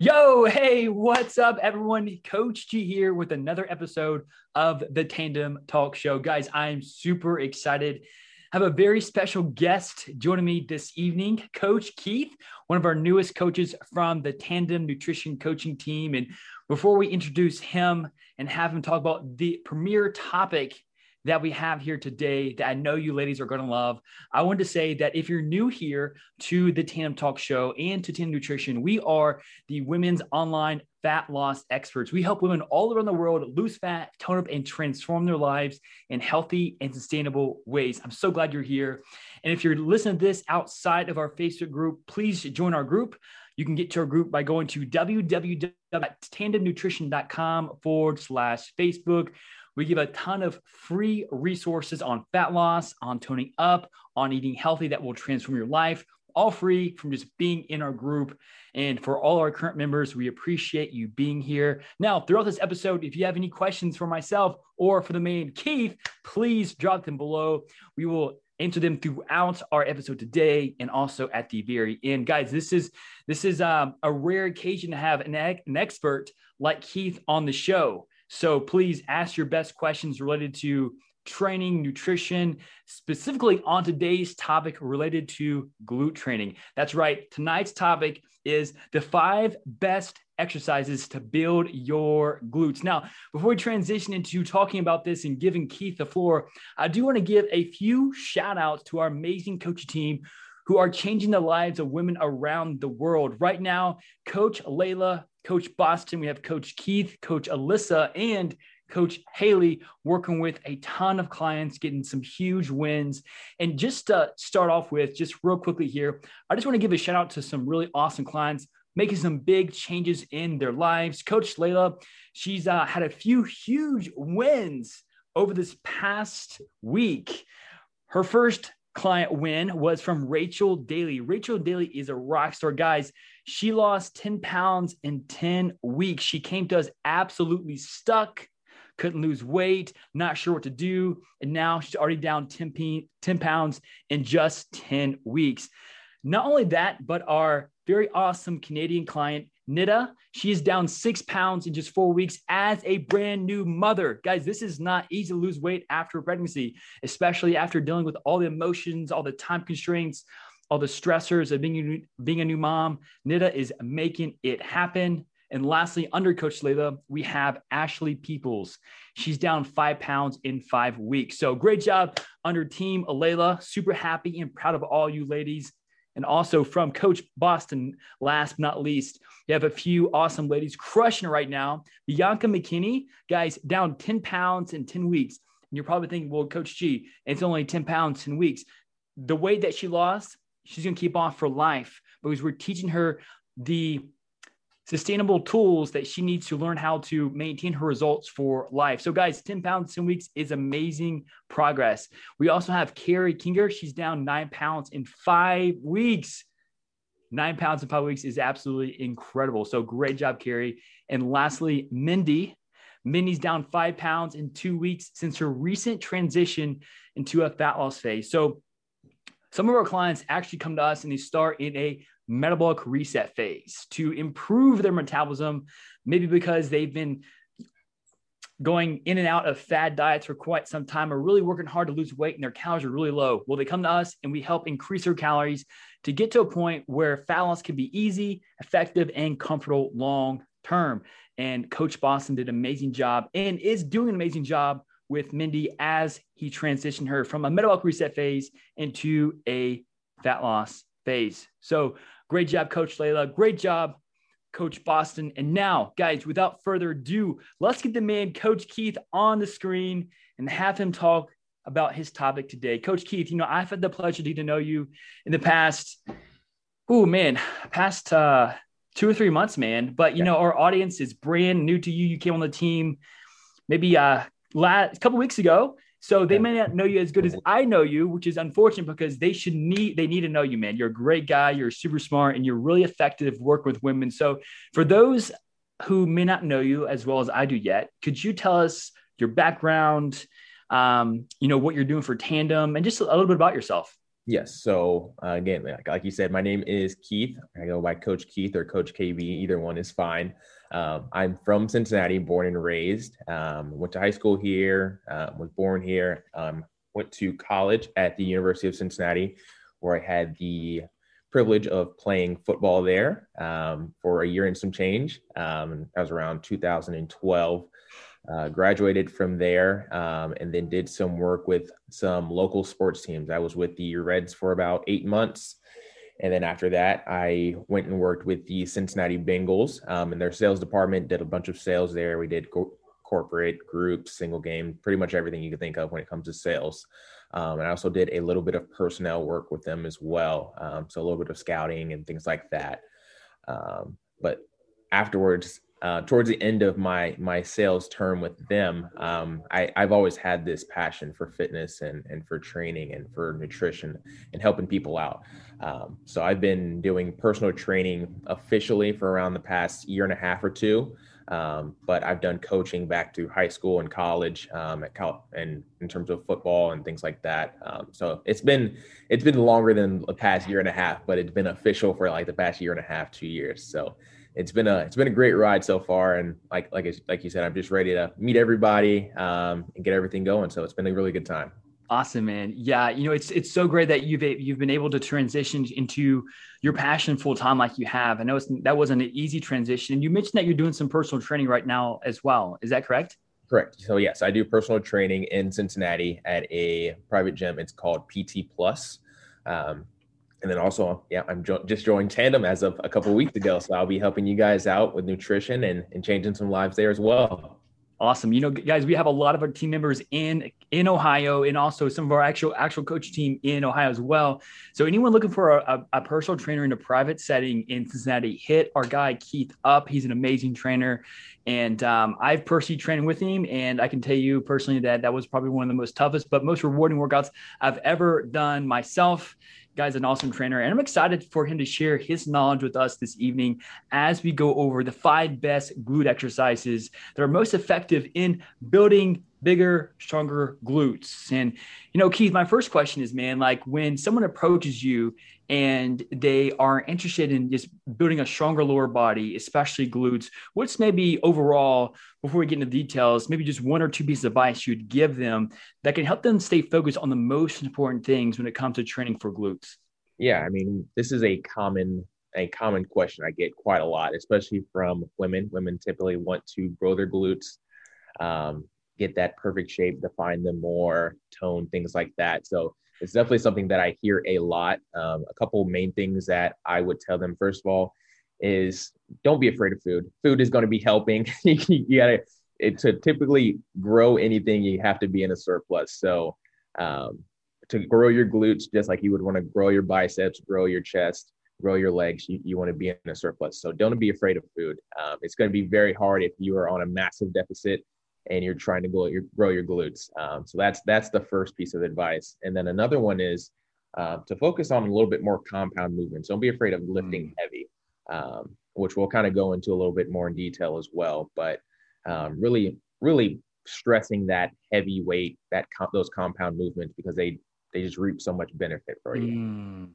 Yo, hey, what's up, everyone? Coach G here with another episode of the Tandem Talk Show. Guys, I'm super excited. I have a very special guest joining me this evening, Coach Keith, one of our newest coaches from the Tandem Nutrition Coaching Team. And before we introduce him and have him talk about the premier topic that we have here today that I know you ladies are going to love. I want to say that if you're new here to the Tandem Talk Show and to Tandem Nutrition, we are the women's online fat loss experts. We help women all around the world lose fat, tone up, and transform their lives in healthy and sustainable ways. I'm so glad you're here. And if you're listening to this outside of our Facebook group, please join our group. You can get to our group by going to www.tandemnutrition.com forward slash Facebook. We give a ton of free resources on fat loss, on toning up, on eating healthy that will transform your life, all free from just being in our group. And for all our current members, we appreciate you being here. Now, throughout this episode, if you have any questions for myself or for the main Keith, please drop them below. We will answer them throughout our episode today and also at the very end guys this is this is um, a rare occasion to have an, an expert like keith on the show so please ask your best questions related to training, nutrition, specifically on today's topic related to glute training. That's right. Tonight's topic is the five best exercises to build your glutes. Now, before we transition into talking about this and giving Keith the floor, I do want to give a few shout outs to our amazing coaching team who are changing the lives of women around the world. Right now, Coach Layla Coach Boston, we have Coach Keith, Coach Alyssa, and Coach Haley working with a ton of clients, getting some huge wins. And just to start off with, just real quickly here, I just want to give a shout out to some really awesome clients making some big changes in their lives. Coach Layla, she's uh, had a few huge wins over this past week. Her first client win was from Rachel Daly. Rachel Daly is a rock star, guys. She lost 10 pounds in 10 weeks. She came to us absolutely stuck, couldn't lose weight, not sure what to do. And now she's already down 10, 10 pounds in just 10 weeks. Not only that, but our very awesome Canadian client, Nita, she is down six pounds in just four weeks as a brand new mother. Guys, this is not easy to lose weight after pregnancy, especially after dealing with all the emotions, all the time constraints, all the stressors of being, being a new mom. Nita is making it happen. And lastly, under Coach Layla, we have Ashley Peoples. She's down five pounds in five weeks. So great job under Team Layla. Super happy and proud of all you ladies. And also from Coach Boston, last but not least, you have a few awesome ladies crushing right now. Bianca McKinney, guys, down 10 pounds in 10 weeks. And you're probably thinking, well, Coach G, it's only 10 pounds, 10 weeks. The weight that she lost, she's going to keep off for life because we're teaching her the sustainable tools that she needs to learn how to maintain her results for life. So, guys, 10 pounds, 10 weeks is amazing progress. We also have Carrie Kinger. She's down nine pounds in five weeks. Nine pounds in five weeks is absolutely incredible. So, great job, Carrie. And lastly, Mindy. Mindy's down five pounds in two weeks since her recent transition into a fat loss phase. So, some of our clients actually come to us and they start in a metabolic reset phase to improve their metabolism, maybe because they've been going in and out of fad diets for quite some time or really working hard to lose weight and their calories are really low. Well, they come to us and we help increase their calories to get to a point where fat loss can be easy, effective, and comfortable long term. And Coach Boston did an amazing job and is doing an amazing job with Mindy as he transitioned her from a metabolic reset phase into a fat loss phase. So great job, Coach Layla. Great job, Coach Boston. And now, guys, without further ado, let's get the man, Coach Keith, on the screen and have him talk about his topic today. Coach Keith, you know, I've had the pleasure to know you in the past, oh man, past uh, two or three months, man. But, you yeah. know, our audience is brand new to you. You came on the team maybe uh, last couple weeks ago. So they may not know you as good as I know you, which is unfortunate because they should need they need to know you, man. You're a great guy, you're super smart, and you're really effective working with women. So for those who may not know you as well as I do yet, could you tell us your background, um, you know, what you're doing for Tandem, and just a little bit about yourself? Yes. So uh, again, like, like, you said, my name is Keith. I go by Coach Keith or Coach KB. Either one is fine. Um, I'm from Cincinnati, born and raised. Um, went to high school here. Uh, was born here. Um, went to college at the University of Cincinnati, where I had the privilege of playing football there um, for a year and some change. Um, that was around 2012. Uh, graduated from there um, and then did some work with some local sports teams. I was with the Reds for about eight months. And then after that, I went and worked with the Cincinnati Bengals um, in their sales department, did a bunch of sales there. We did co- corporate groups, single game, pretty much everything you can think of when it comes to sales. Um, and I also did a little bit of personnel work with them as well. Um, so a little bit of scouting and things like that. Um, but afterwards, uh, towards the end of my my sales term with them, um, I, I've always had this passion for fitness and and for training and for nutrition and helping people out. Um, so I've been doing personal training officially for around the past year and a half or two. Um, but I've done coaching back to high school and college um, at Cal- and in terms of football and things like that. Um, so it's been it's been longer than the past year and a half, but it's been official for like the past year and a half, two years. So it's been a it's been a great ride so far, and like like like you said, I'm just ready to meet everybody um, and get everything going. So it's been a really good time. Awesome, man. Yeah, you know it's it's so great that you've you've been able to transition into your passion full time like you have. I know it's, that wasn't an easy transition. And you mentioned that you're doing some personal training right now as well. Is that correct? Correct. So yes, I do personal training in Cincinnati at a private gym. It's called PT Plus. Um, and then also, yeah, I'm jo- just joined Tandem as of a couple of weeks ago. So I'll be helping you guys out with nutrition and, and changing some lives there as well. Awesome. You know, guys, we have a lot of our team members in in Ohio, and also some of our actual actual coach team in Ohio as well. So anyone looking for a, a, a personal trainer in a private setting in Cincinnati, hit our guy Keith up. He's an amazing trainer, and um, I've personally trained with him, and I can tell you personally that that was probably one of the most toughest but most rewarding workouts I've ever done myself guy's an awesome trainer, and I'm excited for him to share his knowledge with us this evening as we go over the five best glute exercises that are most effective in building bigger, stronger glutes. And, you know, Keith, my first question is, man, like when someone approaches you and they are interested in just building a stronger lower body, especially glutes, what's maybe overall, before we get into details, maybe just one or two pieces of advice you'd give them that can help them stay focused on the most important things when it comes to training for glutes? Yeah, I mean, this is a common a common question I get quite a lot, especially from women. Women typically want to grow their glutes, um, get that perfect shape, define them more, tone, things like that. So it's definitely something that I hear a lot. Um, a couple main things that I would tell them, first of all, is don't be afraid of food. Food is going to be helping. you got to, to typically grow anything, you have to be in a surplus. So, um, to grow your glutes, just like you would want to grow your biceps, grow your chest, grow your legs, you, you want to be in a surplus. So don't be afraid of food. Um, it's going to be very hard if you are on a massive deficit and you're trying to grow your, grow your glutes. Um, so that's that's the first piece of advice. And then another one is uh, to focus on a little bit more compound movements. Don't be afraid of lifting mm. heavy, um, which we'll kind of go into a little bit more in detail as well. But um, really, really stressing that heavy weight, that com- those compound movements because they they just reap so much benefit for you. Mm.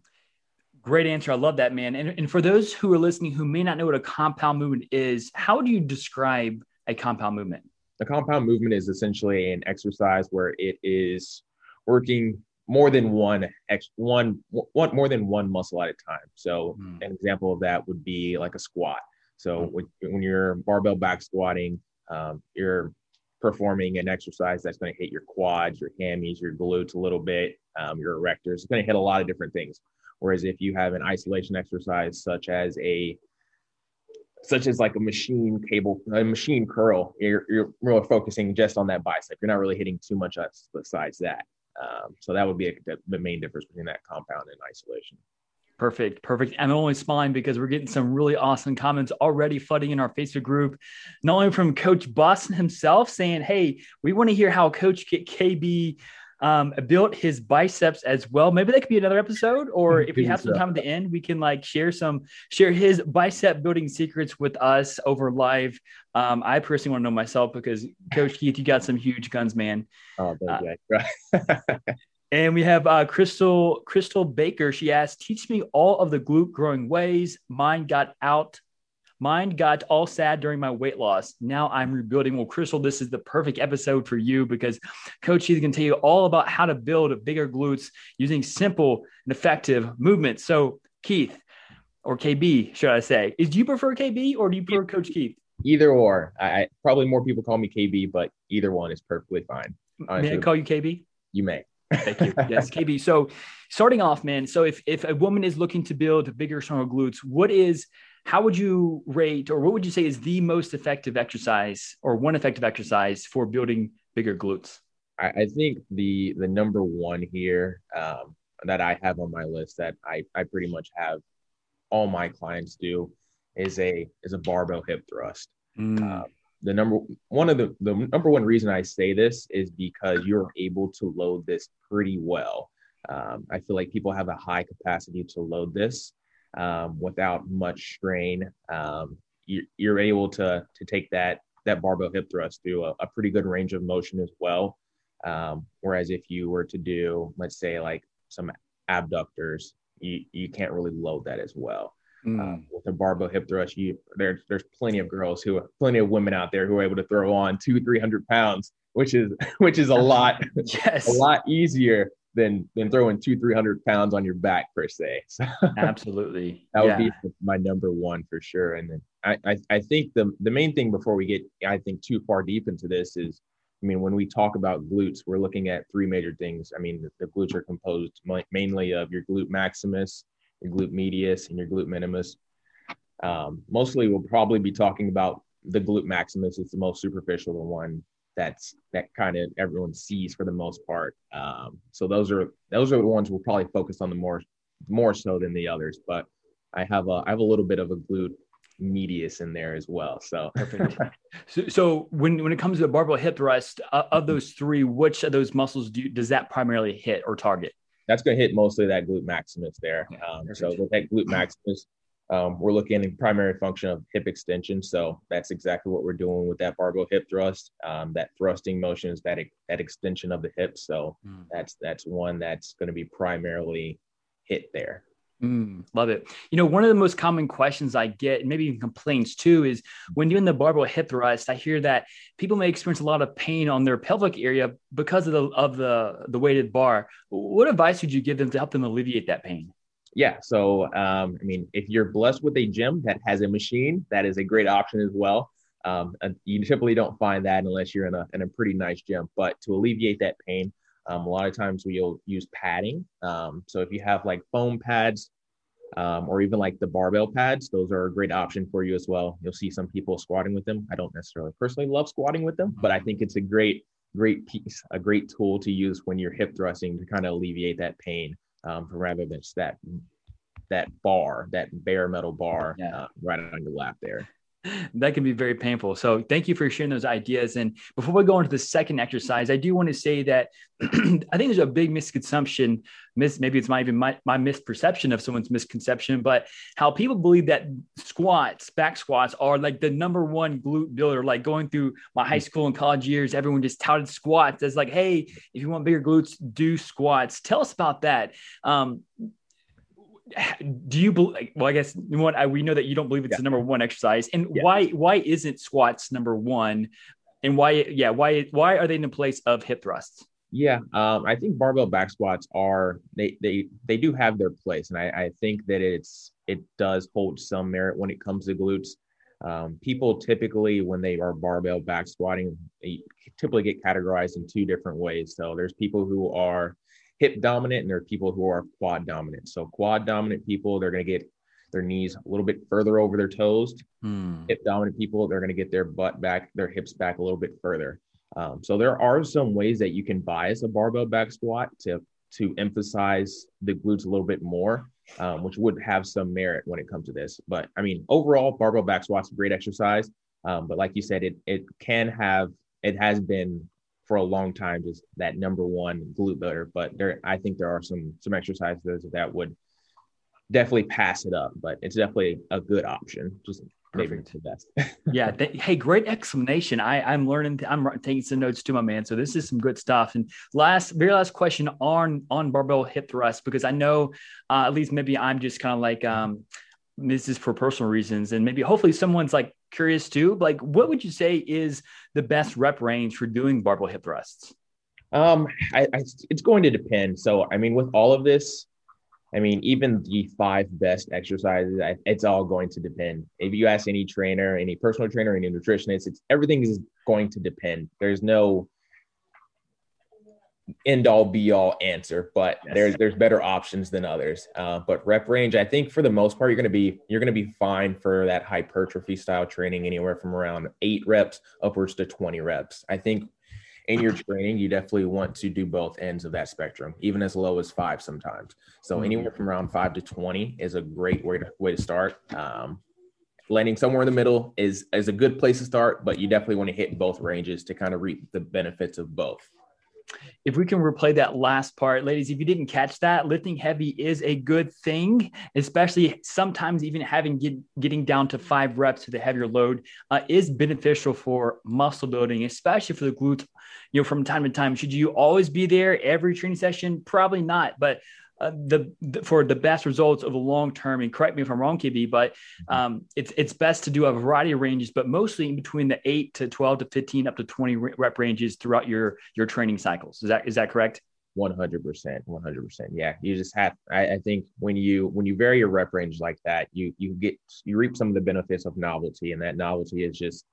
Great answer. I love that, man. And, and for those who are listening who may not know what a compound movement is, how do you describe a compound movement? The compound movement is essentially an exercise where it is working more than one ex one one more than one muscle at a time. So mm. an example of that would be like a squat. So mm. when, when you're barbell back squatting, um, you're performing an exercise that's going to hit your quads, your hammies, your glutes a little bit, um, your erectors. It's going to hit a lot of different things. Whereas if you have an isolation exercise such as a such as like a machine cable, a machine curl, you're, you're really focusing just on that bicep. You're not really hitting too much else besides that. Um, so that would be a, the main difference between that compound and isolation. Perfect, perfect. I'm only smiling because we're getting some really awesome comments already flooding in our Facebook group, not only from Coach Boston himself saying, "Hey, we want to hear how Coach get KB um, built his biceps as well. Maybe that could be another episode, or if we have some time at the end, we can like share some share his bicep building secrets with us over live. Um, I personally want to know myself because Coach Keith, you got some huge guns, man. Oh, thank you. And we have uh, Crystal Crystal Baker. She asked, "Teach me all of the glute growing ways. Mine got out Mine got all sad during my weight loss. Now I'm rebuilding. Well, Crystal, this is the perfect episode for you because Coach Keith can tell you all about how to build bigger glutes using simple and effective movements. So, Keith, or KB, should I say, is do you prefer KB or do you prefer Coach Keith? Either or. I, probably more people call me KB, but either one is perfectly fine. Honestly. May I call you KB? You may. Thank you. Yes, KB. So, starting off, man. So, if if a woman is looking to build bigger, stronger glutes, what is how would you rate or what would you say is the most effective exercise or one effective exercise for building bigger glutes? I, I think the the number one here um, that i have on my list that i i pretty much have all my clients do is a is a barbell hip thrust. Mm. uh, the number one of the the number one reason i say this is because you're able to load this pretty well. Um, i feel like people have a high capacity to load this um, without much strain. Um, you, are able to to take that that barbell hip thrust through a, a pretty good range of motion as well. Um, whereas if you were to do, let's say, like some abductors, you, you can't really load that as well. Mm. With a barbell hip thrust, you there, there's plenty of girls who, plenty of women out there who are able to throw on two, three hundred pounds, which is which is a lot, yes. a lot easier than than throwing two three hundred pounds on your back per se. So absolutely, that would yeah. be my number one for sure. And then I, I I think the the main thing before we get I think too far deep into this is. I mean, when we talk about glutes, we're looking at three major things. I mean, the, the glutes are composed mainly of your glute maximus, your glute medius, and your glute minimus. Um, mostly, we'll probably be talking about the glute maximus. It's the most superficial one that's that kind of everyone sees for the most part. Um, so those are those are the ones we'll probably focus on the more more so than the others. But I have a I have a little bit of a glute medius in there as well. So perfect. so, so when when it comes to the barbell hip thrust, uh, of those three, which of those muscles do you, does that primarily hit or target? That's going to hit mostly that glute maximus there. Yeah, um, so with that glute maximus, um, we're looking at the primary function of hip extension. So that's exactly what we're doing with that barbell hip thrust. Um, that thrusting motion is that, that extension of the hip. So mm. that's, that's one that's going to be primarily hit there. Mm, love it. You know, one of the most common questions I get, and maybe even complaints too, is when doing the barbell hip thrust, I hear that people may experience a lot of pain on their pelvic area because of the of the the weighted bar. What advice would you give them to help them alleviate that pain? Yeah so um, i mean if you're blessed with a gym that has a machine that is a great option as well. Um, you typically don't find that unless you're in a, in a pretty nice gym. But to alleviate that pain um, a lot of times we'll use padding. Um, so if you have like foam pads um, or even like the barbell pads those are a great option for you as well. You'll see some people squatting with them. I don't necessarily personally love squatting with them but i think it's a great great piece a great tool to use when you're hip thrusting to kind of alleviate that pain um, rather than that that bar, that bare metal bar, yeah. uh, right on your lap there. That can be very painful. So, thank you for sharing those ideas. And before we go into the second exercise, I do want to say that I think there's a big misconception. Maybe it's my even my, my misperception of someone's misconception, but how people believe that squats, back squats, are like the number one glute builder. Like going through my high school and college years, everyone just touted squats as like, hey, if you want bigger glutes, do squats. Tell us about that. Um, do you believe well i guess I, we know that you don't believe it's yeah. the number one exercise. And yeah. why why isn't squats number one? And why yeah why why are they in the place of hip thrusts? Yeah um, i think barbell back squats are they they they do have their place. And i i think that it's it does hold some merit when it comes to glutes. Um, people typically when they are barbell back squatting they typically get categorized in two different ways. So there's people who are hip dominant and there are people who are quad dominant. So quad dominant people, they're going to get their knees a little bit further over their toes. Hmm. Hip dominant people, they're going to get their butt back, their hips back a little bit further. Um, so there are some ways that you can bias a barbell back squat to to emphasize the glutes a little bit more. um, which would have some merit when it comes to this. But I mean, overall, barbell back squats, a great exercise. Um, but like you said, it it can have it has been for a long time just that number one glute builder. But there, I think there are some some exercises that would definitely pass it up. But it's definitely a good option. Just Perfect. the best. yeah. Th- hey, great explanation. I, I'm learning. I'm taking some notes too, my man. So this is some good stuff. And last, very last question on on barbell hip thrust because I know uh, at least maybe I'm just kind of like um, this is for personal reasons, and maybe hopefully someone's like curious too. Like, what would you say is the best rep range for doing barbell hip thrusts? Um, I, I, it's going to depend. So, I mean, with all of this, I mean, even the five best exercises, it's all going to depend. If you ask any trainer, any personal trainer, any nutritionist, it's everything is going to depend. There's no end all be all answer, but yes. there's there's better options than others. Uh, but rep range, I think for the most part, you're gonna be you're gonna be fine for that hypertrophy style training, anywhere from around eight reps upwards to 20 reps. I think in your training, you definitely want to do both ends of that spectrum, even as low as five sometimes. So mm-hmm. anywhere from around five to 20 is a great way to way to start. Um, landing somewhere in the middle is is a good place to start, but you definitely want to hit both ranges to kind of reap the benefits of both. If we can replay that last part, ladies, if you didn't catch that, lifting heavy is a good thing, especially sometimes even having get, getting down to five reps to the heavier load uh, is beneficial for muscle building, especially for the glutes. You know, from time to time, should you always be there every training session? Probably not, but uh, the, the, for the best results of the long term. And correct me if I'm wrong, KB, but mm-hmm. um, it's it's best to do a variety of ranges, but mostly in between the eight to twelve to fifteen up to twenty rep ranges throughout your your training cycles. Is that is that correct? One hundred percent, one hundred percent. Yeah, you just have. I, I, think when you when you vary your rep range like that, you you get you reap some of the benefits of novelty, and that novelty is just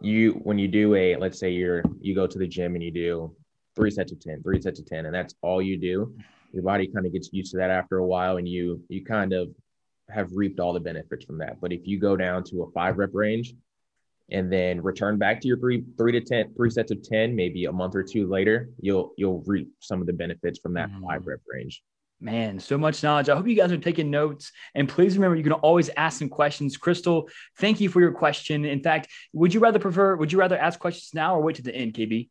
you when you do a let's say you're you go to the gym and you do three sets of 10 three sets of 10 and that's all you do your body kind of gets used to that after a while and you you kind of have reaped all the benefits from that but if you go down to a five rep range and then return back to your three three to ten three sets of 10 maybe a month or two later you'll you'll reap some of the benefits from that mm. five rep range Man, so much knowledge. I hope you guys are taking notes. And please remember, you can always ask some questions. Crystal, thank you for your question. In fact, would you rather prefer, would you rather ask questions now or wait to the end, KB?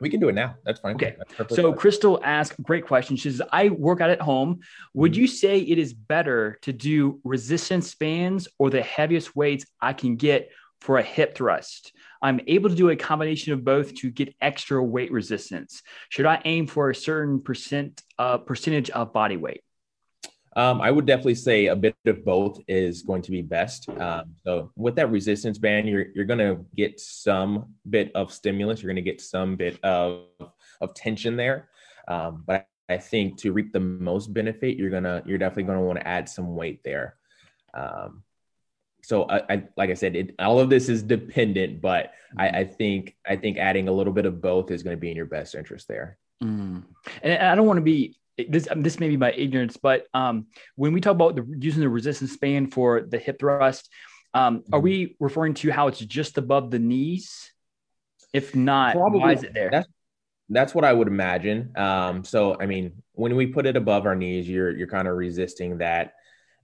We can do it now. That's fine. Okay. That's so fine. Crystal asked great question. She says, I work out at home. Would mm-hmm. you say it is better to do resistance bands or the heaviest weights I can get for a hip thrust? I'm able to do a combination of both to get extra weight resistance. Should I aim for a certain percent uh, percentage of body weight? Um, I would definitely say a bit of both is going to be best. Um, so with that resistance band, you're you're going to get some bit of stimulus. You're going to get some bit of of tension there. Um, but I think to reap the most benefit, you're gonna you're definitely going to want to add some weight there. Um, so I, I, like I said, it, all of this is dependent, but I, I think I think adding a little bit of both is going to be in your best interest there. Mm. And I don't want to be this um, this may be my ignorance, but um, when we talk about the, using the resistance band for the hip thrust, um, are mm-hmm. we referring to how it's just above the knees? If not, Probably, why is it there? That's, that's what I would imagine. Um, so I mean, when we put it above our knees, you're you're kind of resisting that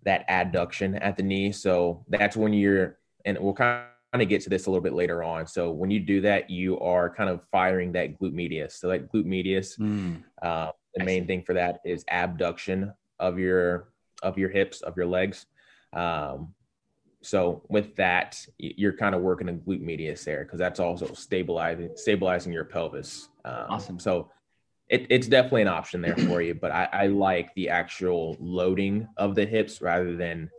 that adduction at the knee. So that's when you're, and we'll kind of get to this a little bit later on. So when you do that, you are kind of firing that glute medius. So that glute medius. Mm. Uh, the main thing for that is abduction of your of your hips of your legs. Um, so with that you're kind of working a glute medius there because that's also stabilizing stabilizing your pelvis. Um, awesome. so it, it's definitely an option there for you but I, I like the actual loading of the hips rather than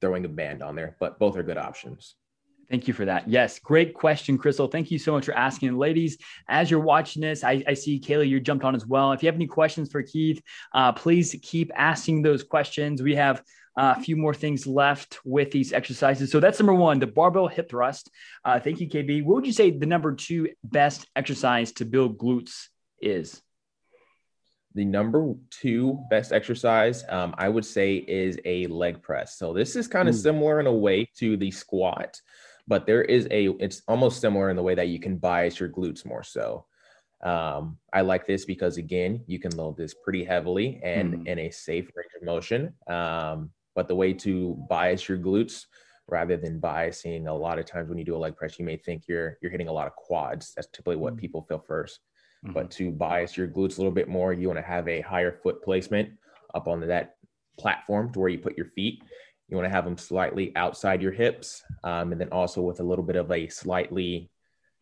throwing a band on there but both are good options Thank you for that. Yes, great question, Crystal. Thank you so much for asking. Ladies, as you're watching this, I, I see Kayla, you jumped on as well. If you have any questions for Keith, uh, please keep asking those questions. We have uh, a few more things left with these exercises. So that's number one, the barbell hip thrust. Uh, thank you, KB. What would you say the number two best exercise to build glutes is? The number two best exercise, um, I would say, is a leg press. So this is kind of similar in a way to the squat but there is a it's almost similar in the way that you can bias your glutes more so Um, I like this because again, you can load this pretty heavily and mm. in a safe range of motion. Um, but the way to bias your glutes rather than biasing a lot of times when you do a leg press, you may think you're you're hitting a lot of quads. That's typically what mm. people feel 1st mm-hmm. But to bias your glutes a little bit more, you want to have a higher foot placement up on that platform to where you put your feet. You want to have them slightly outside your hips, um, and then also with a little bit of a slightly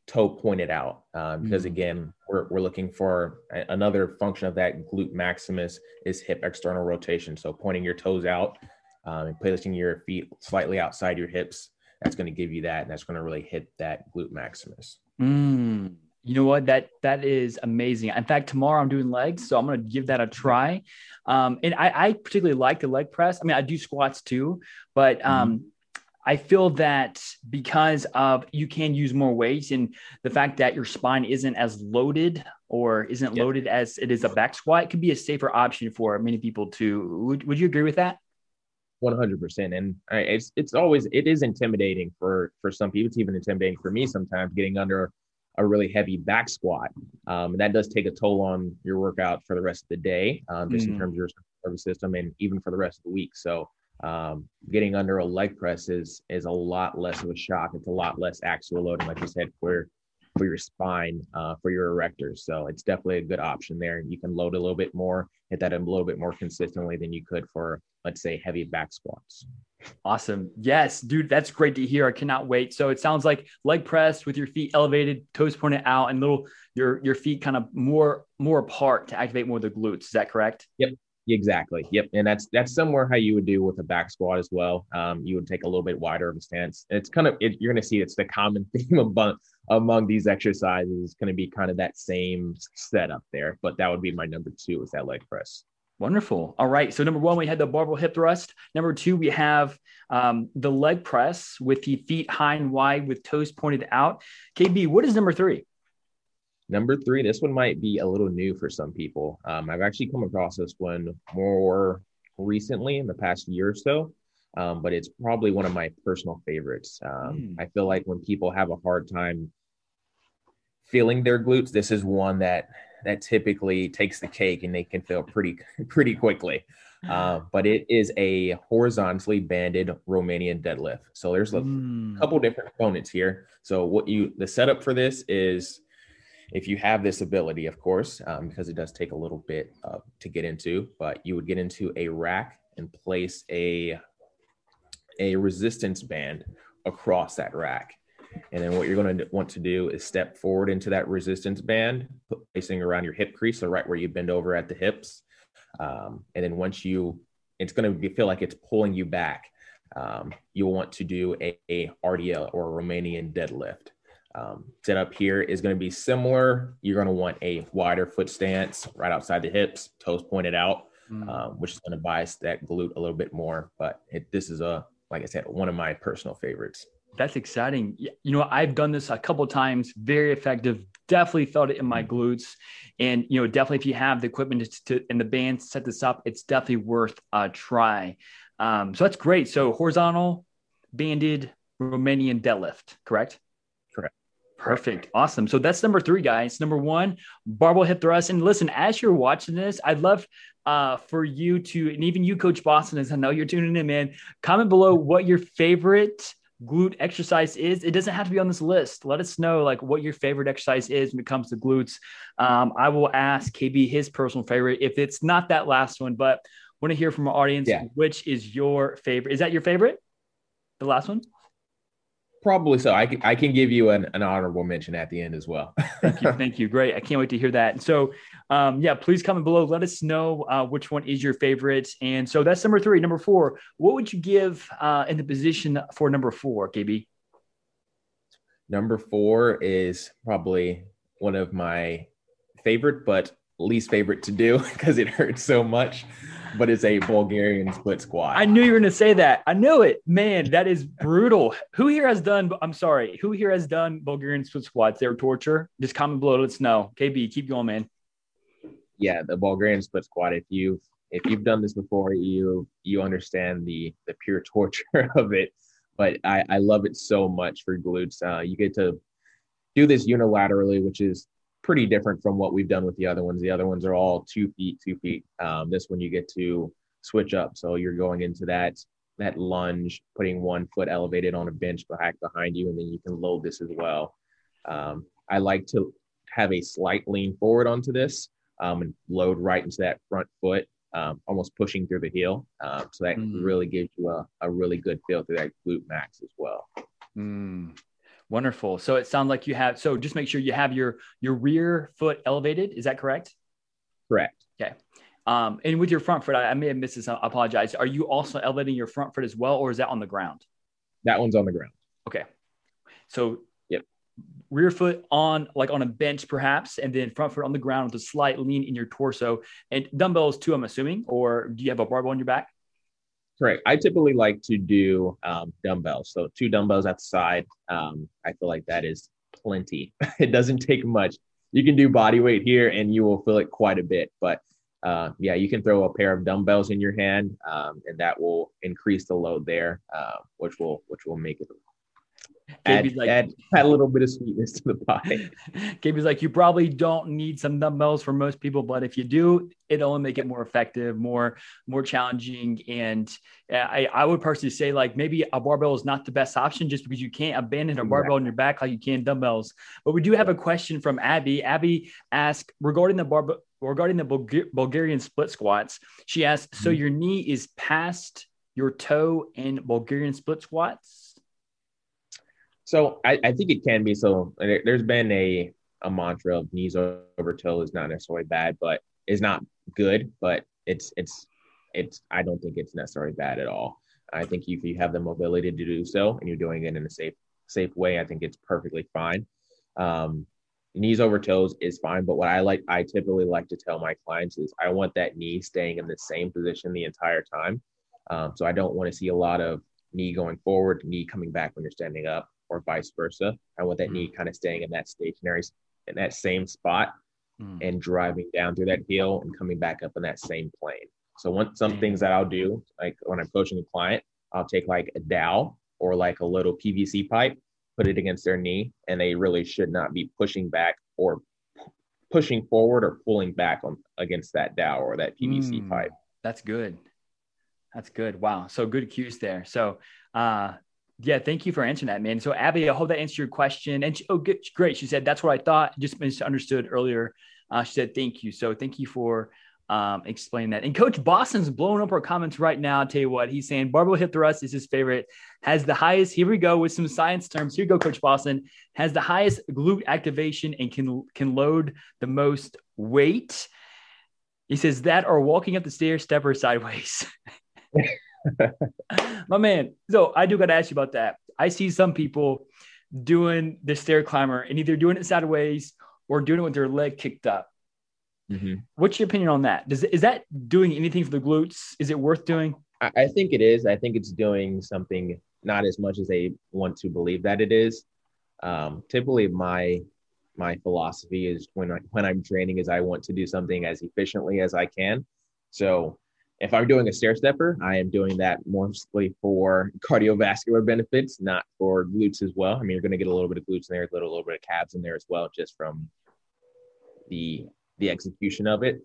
toe pointed out. Um, because mm-hmm. again, we're, we're looking for a, another function of that glute maximus is hip external rotation. So pointing your toes out um, and placing your feet slightly outside your hips, that's going to give you that, and that's going to really hit that glute maximus. Mm. You know what? That that is amazing. In fact, tomorrow I'm doing legs, so I'm going to give that a try. Um, and I, I, particularly like the leg press. I mean, I do squats too, but mm-hmm. um, mm-hmm. I feel that because of you can use more weight and the fact that your spine isn't as loaded or isn't loaded as it is a back squat, it could be a safer option for many people too. Would, would you agree with that? 100% and it's it's always it is intimidating for for some people it's even intimidating for me sometimes getting under a really heavy back squat. Um, and that does take a toll on your workout for the rest of the day, um, just mm. in terms of your nervous system and even for the rest of the week. So um, getting under a leg press is is a lot less of a shock. It's a lot less axial loading, like you said, for for your spine, uh, for your erectors. So it's definitely a good option there. You can load a little bit more, hit that a little bit more consistently than you could for, let's say, heavy back squats. Awesome. Yes, dude, that's great to hear. I cannot wait. So it sounds like leg press with your feet elevated, toes pointed out, and little your your feet kind of more more apart to activate more of the glutes. Is that correct? Yep. Exactly. Yep. And that's that's somewhere how you would do with a back squat as well. Um, you would take a little bit wider of a stance. It's kind of it, you're going to see it's the common theme among among these exercises is going to be kind of that same setup there. But that would be my number two is that leg press. Wonderful. All right. So number one, we had the barbell hip thrust. Number two, we have um, the leg press with the feet high and wide with toes pointed out. KB, what is number three? Number three, this one might be a little new for some people. Um, I've actually come across this one more recently in the past year or so, um, but it's probably one of my personal favorites. Mm. I feel like when people have a hard time feeling their glutes, this is one that that typically takes the cake and they can feel pretty pretty quickly. Uh, but it is a horizontally banded Romanian deadlift. So there's a mm. couple different components here. So what you the setup for this is if you have this ability, of course, um, because it does take a little bit uh, to get into, but you would get into a rack and place a a resistance band across that rack. And then what you're going to want to do is step forward into that resistance band, placing around your hip crease, so right where you bend over at the hips. Um, and then once you, it's going to be, feel like it's pulling you back. Um, you'll want to do a, a RDL or a Romanian deadlift. Um, setup here is going to be similar. You're going to want a wider foot stance right outside the hips, toes pointed out, mm. um, which is going to bias that glute a little bit more. But it, this is a, like I said, one of my personal favorites. That's exciting. You know, I've done this a couple times, very effective. Definitely felt it in my mm. glutes. And, you know, definitely if you have the equipment to, and the band to set this up, it's definitely worth a try. Um, so that's great. So horizontal, banded Romanian deadlift, correct? Correct. Perfect. Awesome. So that's number three, guys. Number one, barbell hip thrust. And listen, as you're watching this, I'd love uh, for you to, and even you, Coach Boston, as I know you're tuning in, man, comment below what your favorite glute exercise is. It doesn't have to be on this list. Let us know like what your favorite exercise is when it comes to glutes. Um, I will ask KB his personal favorite if it's not that last one, but want to hear from our audience. Yeah. Which is your favorite? Is that your favorite? The last one? Probably so. I can, I can give you an, an honorable mention at the end as well. thank you. Thank you. Great. I can't wait to hear that. So, um, yeah, please comment below. Let us know uh, which one is your favorite. And so that's number three. Number four, what would you give uh, in the position for number four, KB? Number four is probably one of my favorite, but least favorite to do because it hurts so much but it's a Bulgarian split squat. I knew you were going to say that. I knew it. Man, that is brutal. who here has done, I'm sorry, who here has done Bulgarian split squats? They're torture. Just comment below. Let's know. KB, keep going, man. Yeah, the Bulgarian split squat. If you if you've done this before, you you understand the the pure torture of it. But I, I love it so much for glutes. Uh, you get to do this unilaterally, which is pretty different from what we've done with the other ones. The other ones are all two feet, two feet. Um, this one you get to switch up. So you're going into that that lunge, putting one foot elevated on a bench back behind you, and then you can load this as well. Um, I like to have a slight lean forward onto this um, and load right into that front foot, um, almost pushing through the heel. Um, so that mm. really gives you a, a really good feel through that glute max as well. Mm. Wonderful. So it sounds like you have. So just make sure you have your your rear foot elevated. Is that correct? Correct. Okay. Um, and with your front foot, I, I may have missed this. I apologize. Are you also elevating your front foot as well, or is that on the ground? That one's on the ground. Okay. So yep. rear foot on like on a bench perhaps, and then front foot on the ground with a slight lean in your torso and dumbbells too. I'm assuming, or do you have a barbell on your back? Correct. I typically like to do um, dumbbells. So two dumbbells at the side. Um, I feel like that is plenty. it doesn't take much. You can do body weight here and you will feel it quite a bit. But uh, yeah, you can throw a pair of dumbbells in your hand um, and that will increase the load there, uh, which will which will make it add, like, add, add a little bit of sweetness to the pie. Gaby's like, you probably don't need some dumbbells for most people, but if you do, it'll only make it more effective, more more challenging. And I, I would personally say like maybe a barbell is not the best option just because you can't abandon a barbell in your back like you can dumbbells. But we do have a question from Abby. Abby asked regarding the barbell regarding the Bulg- Bulgarian split squats. She asked, mm-hmm. so your knee is past your toe in Bulgarian split squats? So I, I think it can be. So there's been a a mantra of knees over toe is not necessarily bad, but is not good, but it's it's it's I don't think it's necessarily bad at all. I think if you have the mobility to do so and you're doing it in a safe safe way, I think it's perfectly fine. Um, knees over toes is fine, but what I like I typically like to tell my clients is I want that knee staying in the same position the entire time. Um, so I don't want to see a lot of knee going forward, knee coming back when you're standing up or vice versa. I want that mm. knee kind of staying in that stationary, in that same spot mm. and driving down through that heel and coming back up in that same plane. So one, some mm. things that I'll do, like when I'm coaching a client, I'll take like a dowel or like a little PVC pipe, put it against their knee, and they really should not be pushing back or pushing forward or pulling back on against that dowel or that PVC mm. pipe. That's good. That's good. Wow. So good cues there. So uh, yeah, thank you for answering that, man. So Abby, I hope that answered your question. And she, oh, good, great. She said that's what I thought. Just misunderstood earlier. Uh, she said thank you. So thank you for um, explaining that. And Coach Boston's blowing up our comments right now. I'll tell you what he's saying. Barbell hip thrust is his favorite. Has the highest. Here we go with some science terms. Here we go, Coach Boston. Has the highest glute activation and can can load the most weight. He says that or walking up the stairs, stepper sideways. My man. So I do got to ask you about that. I see some people doing the stair climber and either doing it sideways or doing it with their leg kicked up. Mm-hmm. What's your opinion on that? Does is that doing anything for the glutes? Is it worth doing? I, I think it is. I think it's doing something not as much as they want to believe that it is. Um, typically, my my philosophy is when I, when I'm training is I want to do something as efficiently as I can. So if I'm doing a stair stepper, I am doing that mostly for cardiovascular benefits, not for glutes as well. I mean, you're going to get a little bit of glutes in there, a little, little bit of calves in there as well, just from the the execution of it.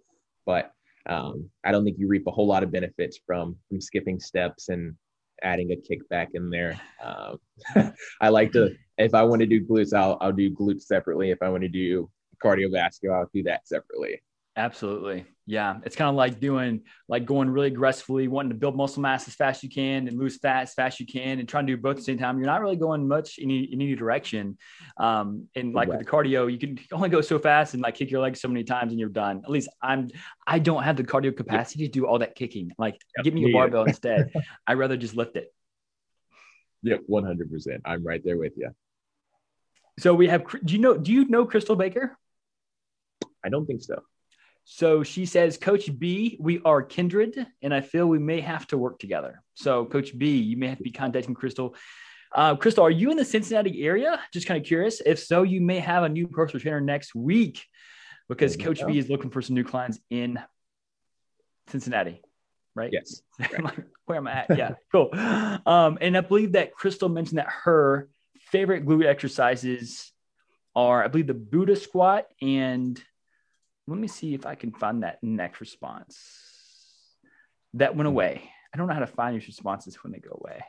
But um, I don't think you reap a whole lot of benefits from from skipping steps and adding a kickback in there. Um, I like to, if I want to do glutes, I'll I'll do glutes separately. If I want to do cardiovascular, I'll do that separately. Absolutely. Yeah. It's kind of like doing, like going really aggressively, wanting to build muscle mass as fast as you can and lose fat as fast as you can and trying to do both at the same time. You're not really going much in any, in any direction. Um, and like right. with the cardio, you can only go so fast and like kick your legs so many times and you're done. At least I'm, I don't have the cardio capacity yep. to do all that kicking. Like yep. give me a barbell instead. I'd rather just lift it. Yep. 100%. I'm right there with you. So we have, do you know, do you know Crystal Baker? I don't think so. So she says, Coach B, we are kindred, and I feel we may have to work together. So, Coach B, you may have to be contacting Crystal. Uh, Crystal, are you in the Cincinnati area? Just kind of curious. If so, you may have a new personal trainer next week because Coach go. B is looking for some new clients in Cincinnati, right? Yes. Where am I at? Yeah, cool. Um, and I believe that Crystal mentioned that her favorite glute exercises are, I believe, the Buddha squat and let me see if I can find that next response. That went away. I don't know how to find these responses when they go away.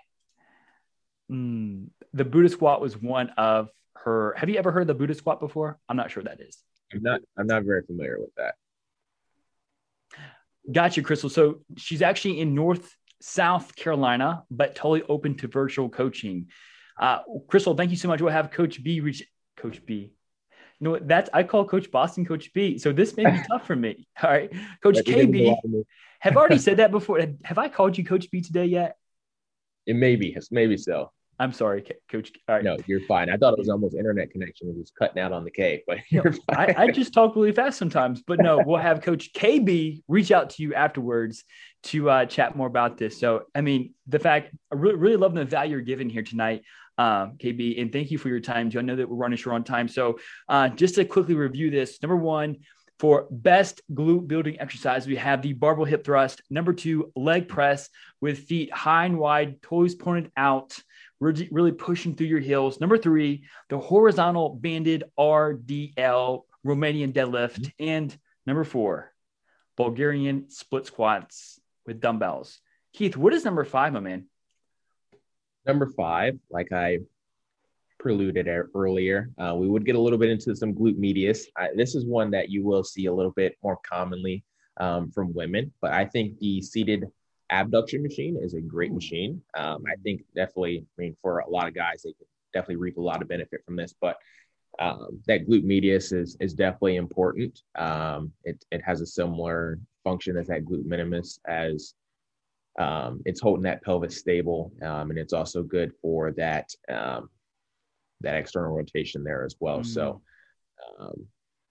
Mm, the Buddha squat was one of her. Have you ever heard the Buddha squat before? I'm not sure that is. I'm not. I'm not very familiar with that. Gotcha, Crystal. So she's actually in North South Carolina, but totally open to virtual coaching. Uh, Crystal, thank you so much. We'll have Coach B reach Coach B. You know that's I call Coach Boston Coach B. So this may be tough for me. All right, Coach KB. Have already said that before. Have I called you Coach B today yet? It may be. Maybe so. I'm sorry, Coach. All right. No, you're fine. I thought it was almost internet connection. It was cutting out on the K, but you're fine. I, I, just talk really fast sometimes. But no, we'll have Coach KB reach out to you afterwards to uh, chat more about this. So, I mean, the fact I really, really love the value you're giving here tonight, um, KB, and thank you for your time. Too. I know that we're running short on time. So, uh, just to quickly review this, number one, for best glute building exercise, we have the barbell hip thrust. Number two, leg press with feet high and wide, toes pointed out really, really pushing through your heels. Number three, the horizontal banded RDL Romanian deadlift. Mm-hmm. And number four, Bulgarian split squats with dumbbells. Keith, what is number five, my man? Number five, like I preluded earlier, uh, we would get a little bit into some glute medius. I, this is one that you will see a little bit more commonly um, from women, but I think the seated abduction machine is a great machine. Um, I think definitely, I mean, for a lot of guys, they could definitely reap a lot of benefit from this, but um, that glute medius is, is definitely important. Um, it, it has a similar function as that glute minimus as um, it's holding that pelvis stable. Um, and it's also good for that, um, that external rotation there as well. Mm. So,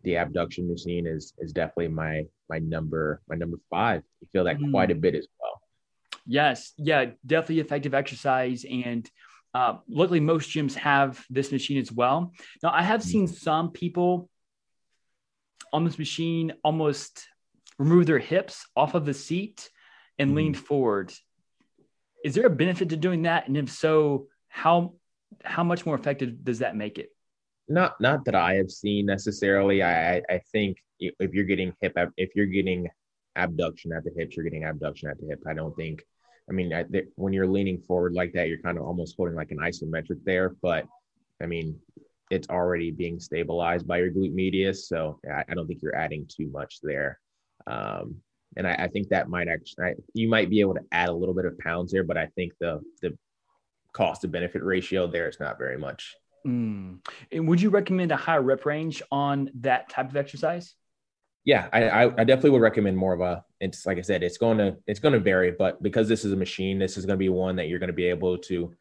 the abduction machine is is definitely my my number my number five. You feel that mm. quite a bit as well. Yes, yeah, definitely effective exercise. And uh, luckily, most gyms have this machine as well. Now, I have seen mm-hmm. some people on this machine almost remove their hips off of the seat and mm. lean forward. Is there a benefit to doing that? And if so, how how much more effective does that make it? Not not that I have seen necessarily. I I think if you're getting hip if you're getting abduction at the hips, you're getting abduction at the hip. I don't think I mean, I, when you're leaning forward like that, you're kind of almost holding like an isometric there. But I mean, it's already being stabilized by your glute medius, so I, I don't think you're adding too much there. Um, and I, I, think that might actually I, you might be able to add a little bit of pounds there, but I think the the cost to benefit ratio there is not very much. Mm. And would you recommend a higher rep range on that type of exercise? yeah, I, I definitely would recommend more of a. It's like I said, it's going to it's going to vary, but because this is a machine, this is going to be one that you're going to be able to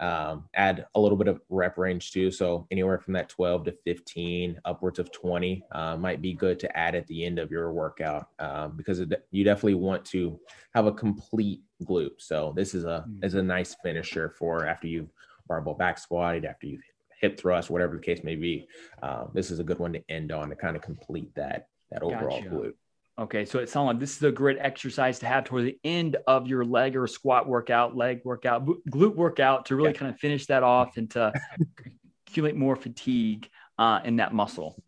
um, add a little bit of rep range too. So anywhere from that 12 to 15, upwards of 20, uh, might be good to add at the end of your workout um, because it, you definitely want to have a complete glute. So this is a mm. is a nice finisher for after you've barbell back squatted, after you've hip thrust, whatever the case may be. Uh, this is a good one to end on to kind of complete that that overall gotcha. glute. Okay, so it sounds like this is a great exercise to have toward the end of your leg or squat workout, leg workout, glute workout to really yeah. kind of finish that off and to accumulate more fatigue uh, in that muscle.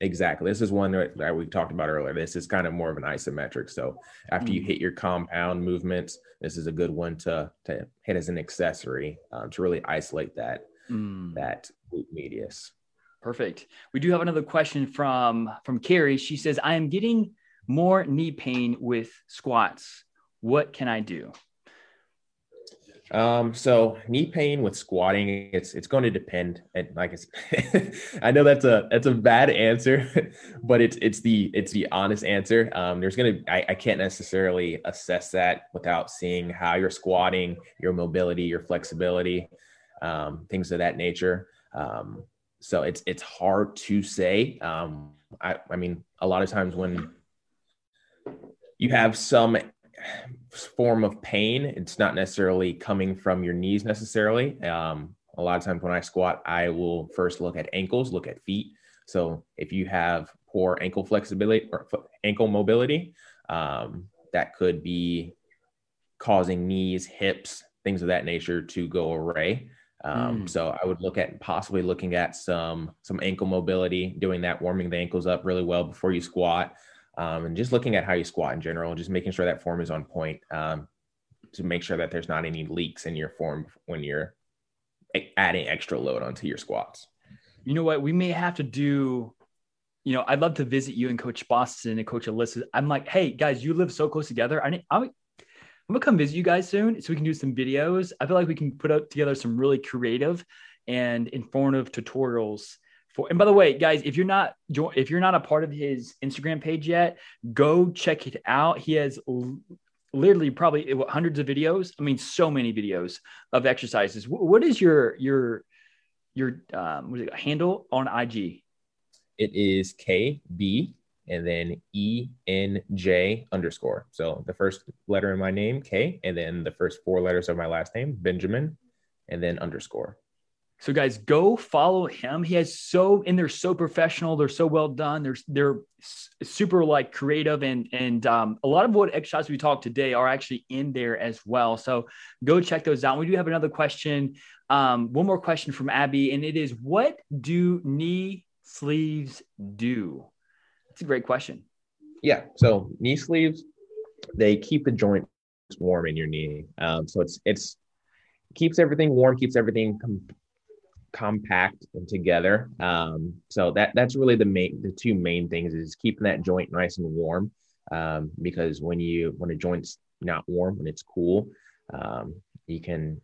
Exactly. This is one that we talked about earlier. This is kind of more of an isometric. So after you hit your compound movements, this is a good one to to hit as an accessory um, to really isolate that mm. that glute medius. Perfect. We do have another question from from Carrie. She says, "I am getting more knee pain with squats. What can I do?" Um, so knee pain with squatting, it's it's going to depend. And like I know that's a that's a bad answer, but it's it's the it's the honest answer. Um, there's gonna I, I can't necessarily assess that without seeing how you're squatting, your mobility, your flexibility, um, things of that nature. Um, so it's it's hard to say. Um, I, I mean, a lot of times when you have some form of pain, it's not necessarily coming from your knees necessarily. Um, a lot of times when I squat, I will first look at ankles, look at feet. So if you have poor ankle flexibility or ankle mobility, um, that could be causing knees, hips, things of that nature to go awry. Um, mm. So I would look at possibly looking at some some ankle mobility, doing that, warming the ankles up really well before you squat, um, and just looking at how you squat in general, just making sure that form is on point um, to make sure that there's not any leaks in your form when you're adding extra load onto your squats. You know what? We may have to do. You know, I'd love to visit you and Coach Boston and Coach Alyssa. I'm like, hey guys, you live so close together. I I'm I'm gonna come visit you guys soon so we can do some videos. I feel like we can put out together some really creative and informative tutorials for. And by the way, guys, if you're not if you're not a part of his Instagram page yet, go check it out. He has literally probably hundreds of videos. I mean, so many videos of exercises. What is your your your um, handle on IG? It is KB and then E N J underscore. So the first letter in my name, K, and then the first four letters of my last name, Benjamin, and then underscore. So guys, go follow him. He has so and they're so professional. They're so well done. They're they're super like creative and and um, a lot of what exercises we talked today are actually in there as well. So go check those out. We do have another question. Um, one more question from Abby, and it is, what do knee sleeves do? It's a great question. Yeah. So knee sleeves, they keep the joint warm in your knee. Um, so it's it's keeps everything warm, keeps everything com- compact and together. Um, so that that's really the main the two main things is keeping that joint nice and warm. Um, because when you when a joint's not warm when it's cool, um, you can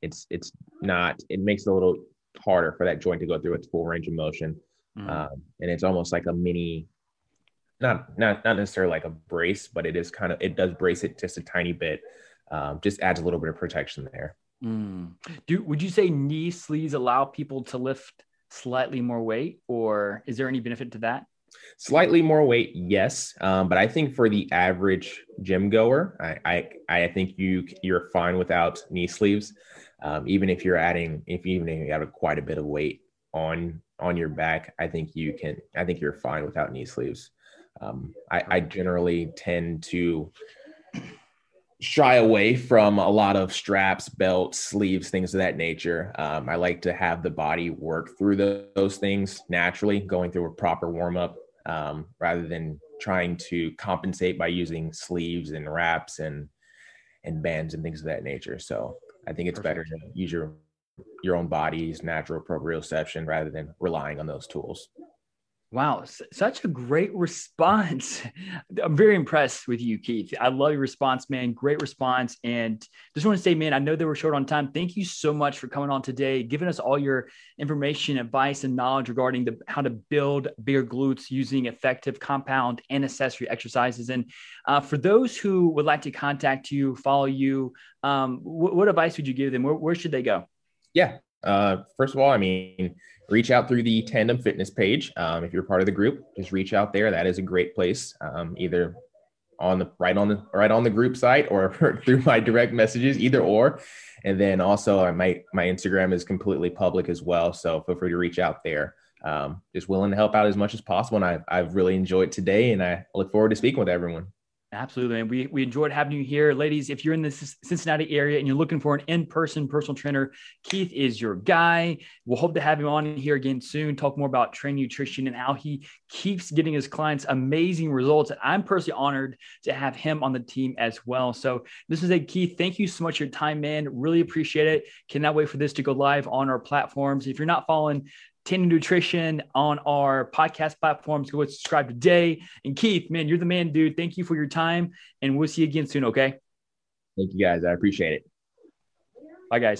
it's it's not it makes it a little harder for that joint to go through its full range of motion. Mm. Um, and it's almost like a mini not not not necessarily like a brace, but it is kind of it does brace it just a tiny bit. Um, just adds a little bit of protection there. Mm. Do would you say knee sleeves allow people to lift slightly more weight, or is there any benefit to that? Slightly more weight, yes, um, but I think for the average gym goer, I I, I think you you're fine without knee sleeves, um, even if you're adding if even if you have quite a bit of weight on on your back. I think you can. I think you're fine without knee sleeves. Um, I, I generally tend to shy away from a lot of straps, belts, sleeves, things of that nature. Um, I like to have the body work through the, those things naturally, going through a proper warm up um, rather than trying to compensate by using sleeves and wraps and and bands and things of that nature. So I think it's better to use your your own body's natural proprioception rather than relying on those tools. Wow, such a great response. I'm very impressed with you, Keith. I love your response, man. Great response. And just want to say, man, I know they were short on time. Thank you so much for coming on today, giving us all your information, advice, and knowledge regarding the, how to build bigger glutes using effective compound and accessory exercises. And uh, for those who would like to contact you, follow you, um, what, what advice would you give them? Where, where should they go? Yeah. Uh, first of all, I mean, reach out through the Tandem Fitness page. Um, if you're part of the group, just reach out there. That is a great place. Um, either on the right on the right on the group site or through my direct messages, either or. And then also, uh, my my Instagram is completely public as well, so feel free to reach out there. Um, just willing to help out as much as possible, and I, I've really enjoyed today, and I look forward to speaking with everyone. Absolutely. And we, we enjoyed having you here. Ladies, if you're in the Cincinnati area and you're looking for an in person personal trainer, Keith is your guy. We'll hope to have him on here again soon, talk more about training nutrition and how he keeps getting his clients amazing results. I'm personally honored to have him on the team as well. So, this is a Keith. Thank you so much for your time, man. Really appreciate it. Cannot wait for this to go live on our platforms. If you're not following Tandem Nutrition on our podcast platforms. Go subscribe today. And Keith, man, you're the man, dude. Thank you for your time. And we'll see you again soon, okay? Thank you guys. I appreciate it. Bye, guys.